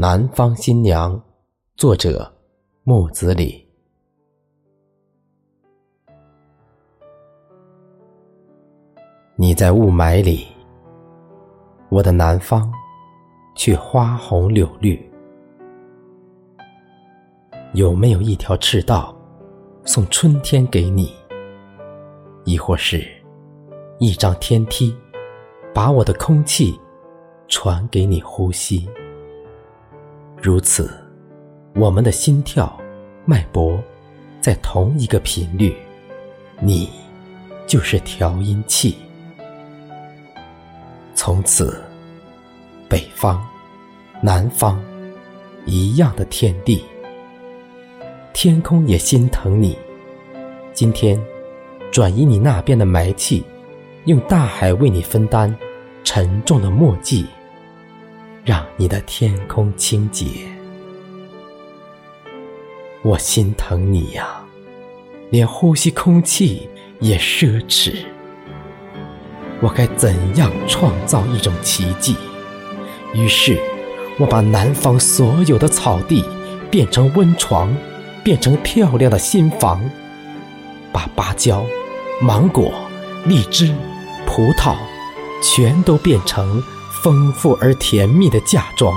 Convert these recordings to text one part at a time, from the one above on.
南方新娘，作者木子李。你在雾霾里，我的南方却花红柳绿。有没有一条赤道，送春天给你？亦或是，一张天梯，把我的空气传给你呼吸？如此，我们的心跳、脉搏在同一个频率，你就是调音器。从此，北方、南方一样的天地，天空也心疼你。今天，转移你那边的霾气，用大海为你分担沉重的墨迹。让你的天空清洁，我心疼你呀，连呼吸空气也奢侈。我该怎样创造一种奇迹？于是，我把南方所有的草地变成温床，变成漂亮的新房，把芭蕉、芒果、荔枝、葡萄，全都变成。丰富而甜蜜的嫁妆，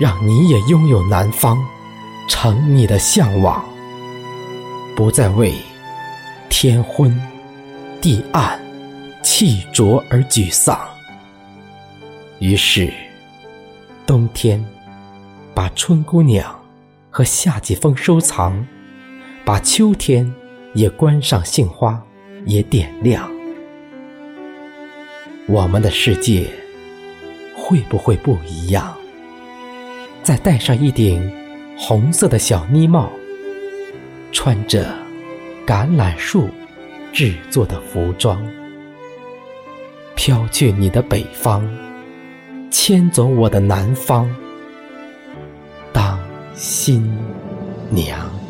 让你也拥有南方，成你的向往，不再为天昏地暗、气浊而沮丧。于是，冬天把春姑娘和夏季风收藏，把秋天也关上杏花，也点亮我们的世界。会不会不一样？再戴上一顶红色的小呢帽，穿着橄榄树制作的服装，飘去你的北方，牵走我的南方，当新娘。